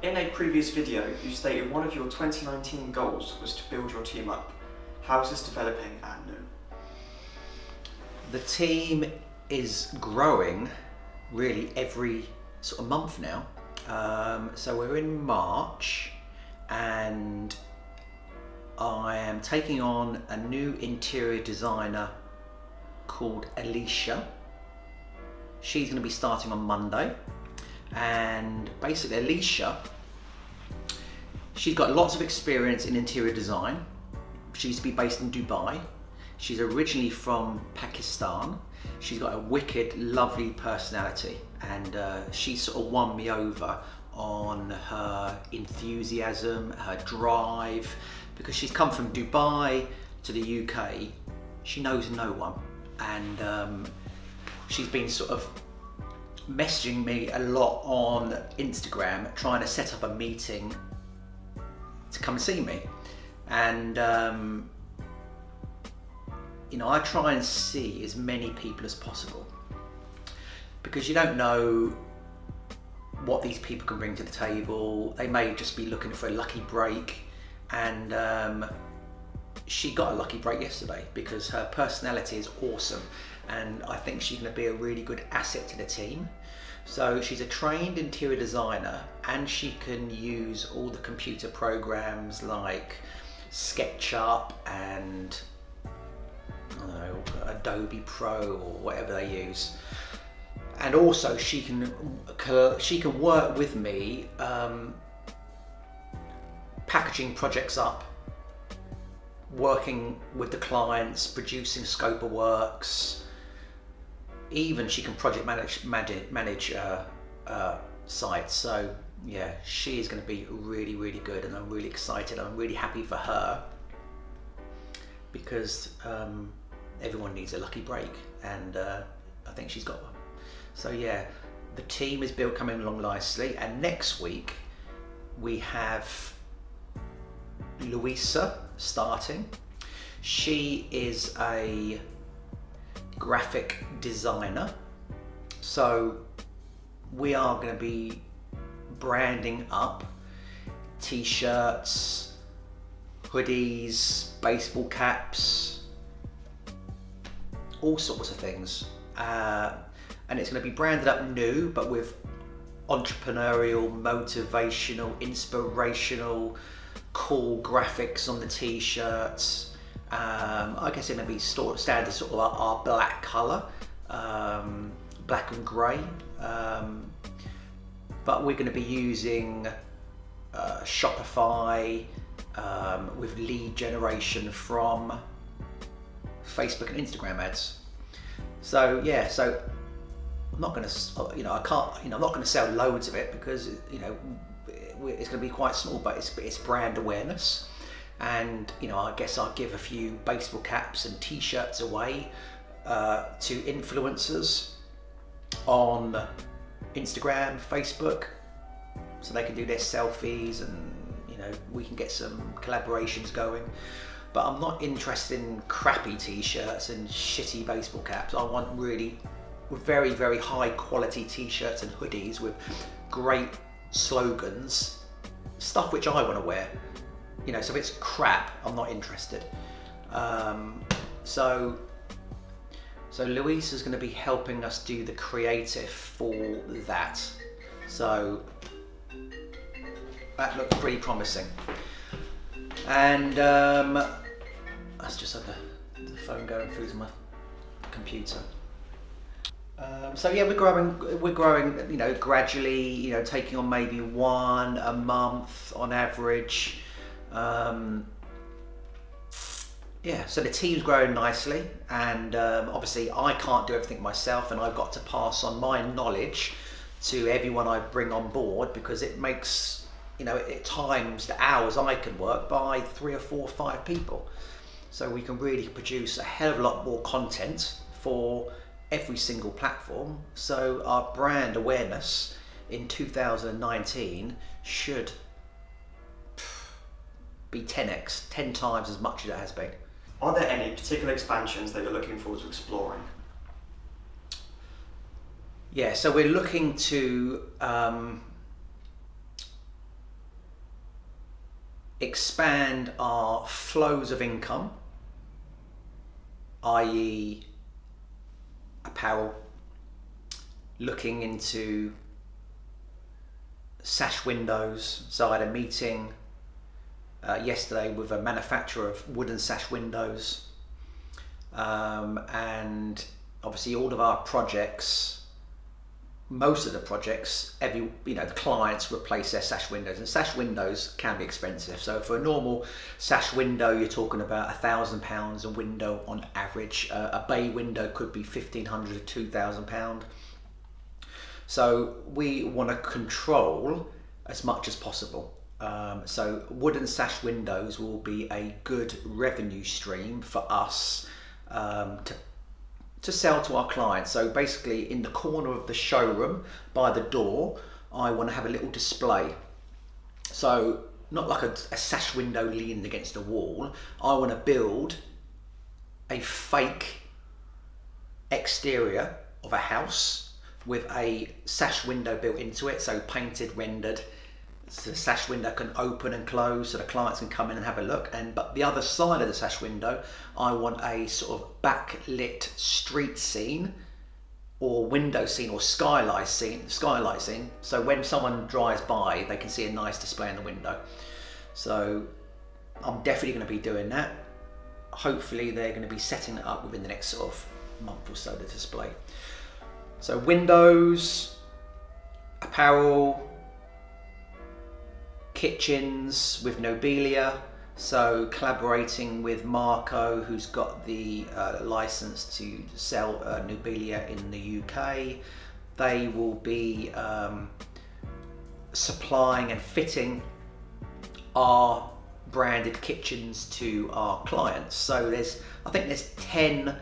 In a previous video, you stated one of your 2019 goals was to build your team up. How is this developing at Nu? The team is growing really every sort of month now. Um, so we're in March and I am taking on a new interior designer called Alicia. She's going to be starting on Monday and basically Alicia she's got lots of experience in interior design. She used to be based in Dubai. She's originally from Pakistan. She's got a wicked, lovely personality and uh, she sort of won me over on her enthusiasm, her drive, because she's come from Dubai to the UK. She knows no one, and um, she's been sort of messaging me a lot on Instagram, trying to set up a meeting to come see me. And um, you know, I try and see as many people as possible because you don't know what these people can bring to the table. They may just be looking for a lucky break, and um, she got a lucky break yesterday because her personality is awesome, and I think she's going to be a really good asset to the team. So she's a trained interior designer, and she can use all the computer programs like SketchUp and know Adobe Pro or whatever they use and also she can she can work with me um, packaging projects up working with the clients producing scope of works even she can project manage manage, manage uh, uh, sites. So yeah she is going to be really really good and I'm really excited. I'm really happy for her because um, everyone needs a lucky break and uh, I think she's got one. So yeah, the team is built coming along nicely, and next week we have Louisa starting. She is a graphic designer, so we are going to be branding up t-shirts, hoodies, baseball caps, all sorts of things. Uh, and it's going to be branded up Nu but with entrepreneurial, motivational, inspirational, cool graphics on the t-shirts. Um, I guess going to be standard sort of our, our black colour, um, black and grey. Um, but we're going to be using uh, Shopify um, with lead generation from Facebook and Instagram ads. So yeah, so I'm not going to, you know, I can't, you know, I'm not going to sell loads of it because, you know, it's going to be quite small, but it's, it's brand awareness. And, you know, I guess I'll give a few baseball caps and t-shirts away uh, to influencers on Instagram, Facebook, so they can do their selfies and, you know, we can get some collaborations going. But I'm not interested in crappy t-shirts and shitty baseball caps. I want really very, very high quality t-shirts and hoodies with great slogans, stuff which I want to wear. You know, so if it's crap, I'm not interested. Um, so, so Louise is going to be helping us do the creative for that. So that looks pretty promising. And um, that's just like the, the phone going through to my computer. Um, so yeah, we're growing. We're growing. You know, gradually. You know, taking on maybe one a month on average. Um, yeah, so the team's growing nicely, and um, obviously I can't do everything myself, and I've got to pass on my knowledge to everyone I bring on board because it makes you know at times the hours I can work by three or four or five people, so we can really produce a hell of a lot more content for every single platform. So our brand awareness in 2019 should be 10x, 10 times as much as it has been. Are there any particular expansions that you're looking forward to exploring? Yeah, so we're looking to um, expand our flows of income, i.e., apparel, looking into sash windows. So I had a meeting uh, yesterday with a manufacturer of wooden sash windows, um, and obviously all of our projects most of the projects, every you know, the clients replace their sash windows, and sash windows can be expensive. So for a normal sash window, you're talking about a thousand pounds a window on average. Uh, a bay window could be fifteen hundred to two thousand pound. So we want to control as much as possible. Um, so wooden sash windows will be a good revenue stream for us um, to to sell to our clients. So basically, in the corner of the showroom by the door, I want to have a little display. So not like a, a sash window leaning against a wall. I want to build a fake exterior of a house with a sash window built into it, so painted, rendered, so the sash window can open and close so the clients can come in and have a look. And but the other side of the sash window I want a sort of backlit street scene or window scene or skylight scene skylight scene. So when someone drives by they can see a nice display in the window. So I'm definitely going to be doing that. Hopefully they're going to be setting it up within the next sort of month or so the display. So windows apparel kitchens with Nobilia. So collaborating with Marco, who's got the uh, license to sell uh, in the UK, they will be um, supplying and fitting our branded kitchens to our clients. So there's, I think there's 10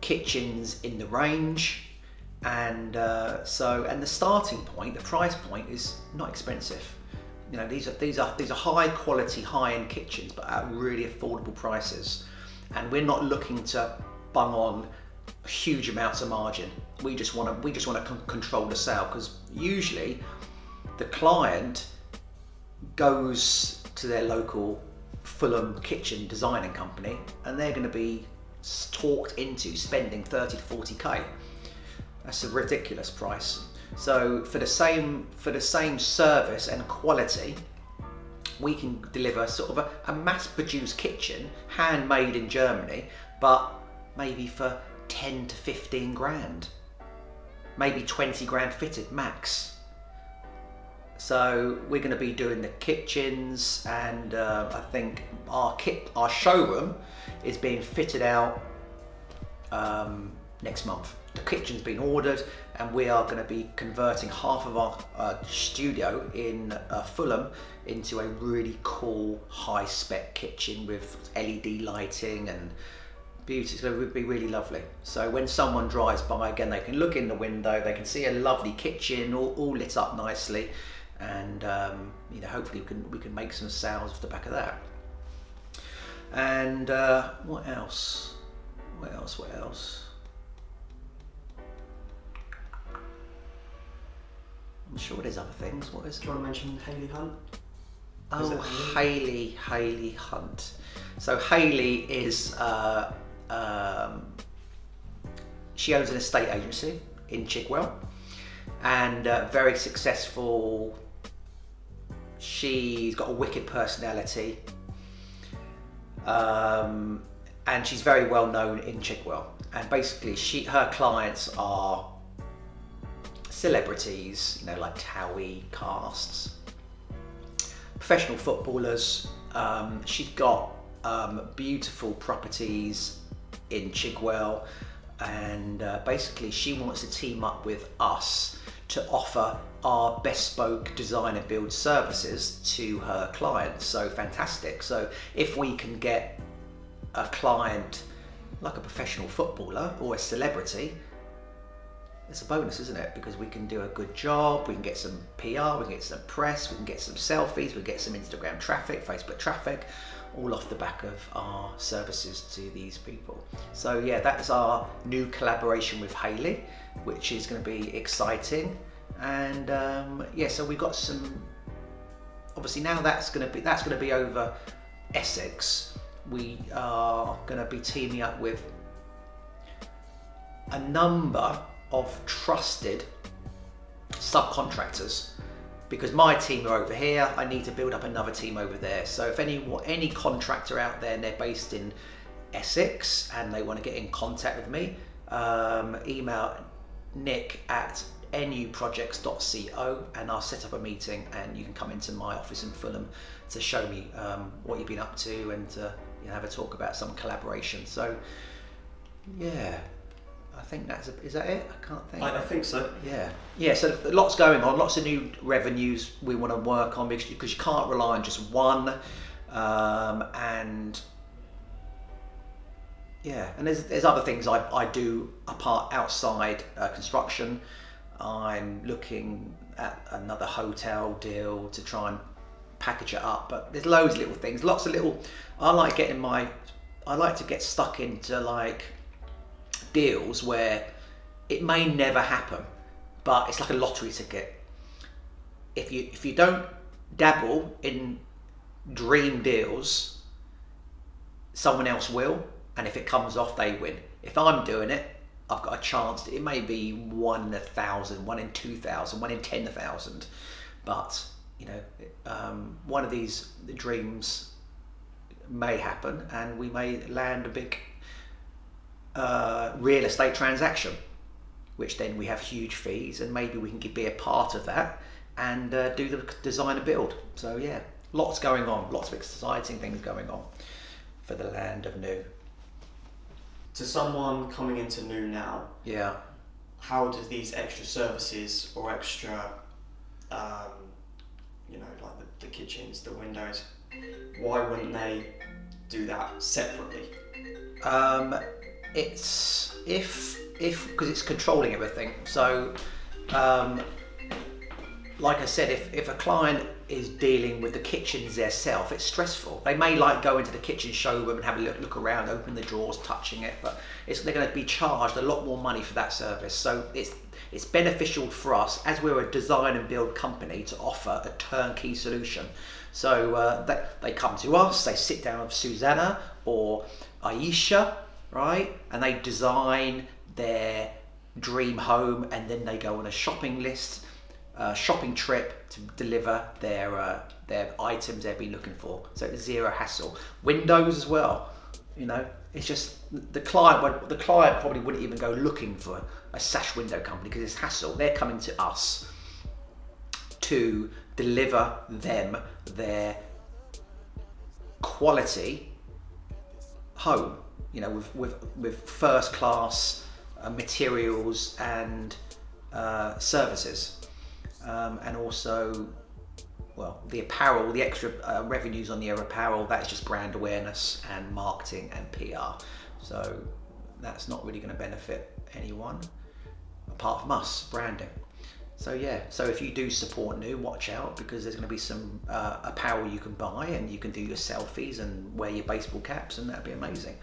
kitchens in the range. And uh, so, and the starting point, the price point is not expensive. You know, these are these are these are high quality, high end kitchens, but at really affordable prices. And we're not looking to bung on huge amounts of margin. We just want to we just want to control the sale because usually the client goes to their local Fulham kitchen designing company and they're going to be talked into spending 30 to 40k. That's a ridiculous price. So for the same for the same service and quality, we can deliver sort of a, a mass-produced kitchen, handmade in Germany, but maybe for 10 to 15 grand, maybe 20 grand fitted max. So we're going to be doing the kitchens, and uh, I think our kit, our showroom, is being fitted out um, next month. The kitchen's been ordered and we are going to be converting half of our uh, studio in uh, Fulham into a really cool high spec kitchen with LED lighting and beauty. So it would be really lovely. So when someone drives by again, they can look in the window, they can see a lovely kitchen all, all lit up nicely and um, you know hopefully we can, we can make some sales off the back of that. And uh, what else? What else? What else? I'm sure there's other things. What is? Do you want to mention Haley Hunt? Oh, Haley, Haley Hunt. So Haley is uh, um, she owns an estate agency in Chigwell, and uh, very successful. She's got a wicked personality, um, and she's very well known in Chigwell. And basically, she her clients are celebrities, you know, like Towie casts, professional footballers. Um, she's got um, beautiful properties in Chigwell, and uh, basically, she wants to team up with us to offer our bespoke designer build services to her clients. So fantastic. So if we can get a client like a professional footballer or a celebrity it's a bonus, isn't it? Because we can do a good job, we can get some PR, we can get some press, we can get some selfies, we can get some Instagram traffic, Facebook traffic, all off the back of our services to these people. So yeah, that's our new collaboration with Haley, which is going to be exciting. And um, yeah, so we've got some obviously now that's going to be that's going to be over Essex. We are going to be teaming up with a number of trusted subcontractors because my team are over here I need to build up another team over there so if any any contractor out there and they're based in Essex and they want to get in contact with me um, email nick at nuprojects.co and I'll set up a meeting and you can come into my office in Fulham to show me um, what you've been up to and you know, have a talk about some collaboration. So, yeah, I think that's a, is that it? I can't think. I, I think so. Yeah, yeah. So lots going on, lots of new revenues we want to work on because because you can't rely on just one, um, and yeah, and there's there's other things I, I do apart outside uh, construction. I'm looking at another hotel deal to try and package it up. But there's loads of little things, lots of little. I like getting my. I like to get stuck into like deals where it may never happen, but it's like a lottery ticket. If you if you don't dabble in dream deals, someone else will, and if it comes off, they win. If I'm doing it, I've got a chance. It may be one in a thousand, one in two thousand, one in ten thousand, but you know, um, one of these dreams may happen, and we may land a big uh, real estate transaction, which then we have huge fees, and maybe we can be a part of that and uh, do the design and build. So yeah, lots going on, lots of exciting things going on for the land of Nu to someone coming into Nu now, yeah, how does these extra services or extra, um, you know, like the, the kitchens, the windows, why wouldn't they do that separately? Um, it's if if because it's controlling everything. So, um, like I said, if if a client is dealing with the kitchens themselves, it's stressful. They may like go into the kitchen showroom and have a look, look around, open the drawers, touching it, but it's, they're going to be charged a lot more money for that service. So it's it's beneficial for us as we're a design and build company to offer a turnkey solution. So uh, they, they come to us, they sit down with Susanna or Aisha, right, and they design their dream home, and then they go on a shopping list uh, shopping trip to deliver their uh, their items they've been looking for. So zero hassle. Windows as well. You know, it's just the client. The client probably wouldn't even go looking for a sash window company because it's hassle. They're coming to us to deliver them their quality home. You know, with with with first class uh, materials and uh, services. Um, and also well the apparel the extra uh, revenues on the apparel that's just brand awareness and marketing and pr so that's not really going to benefit anyone apart from us branding. So yeah so if you do support Nu watch out because there's going to be some uh, apparel you can buy and you can do your selfies and wear your baseball caps and that'd be amazing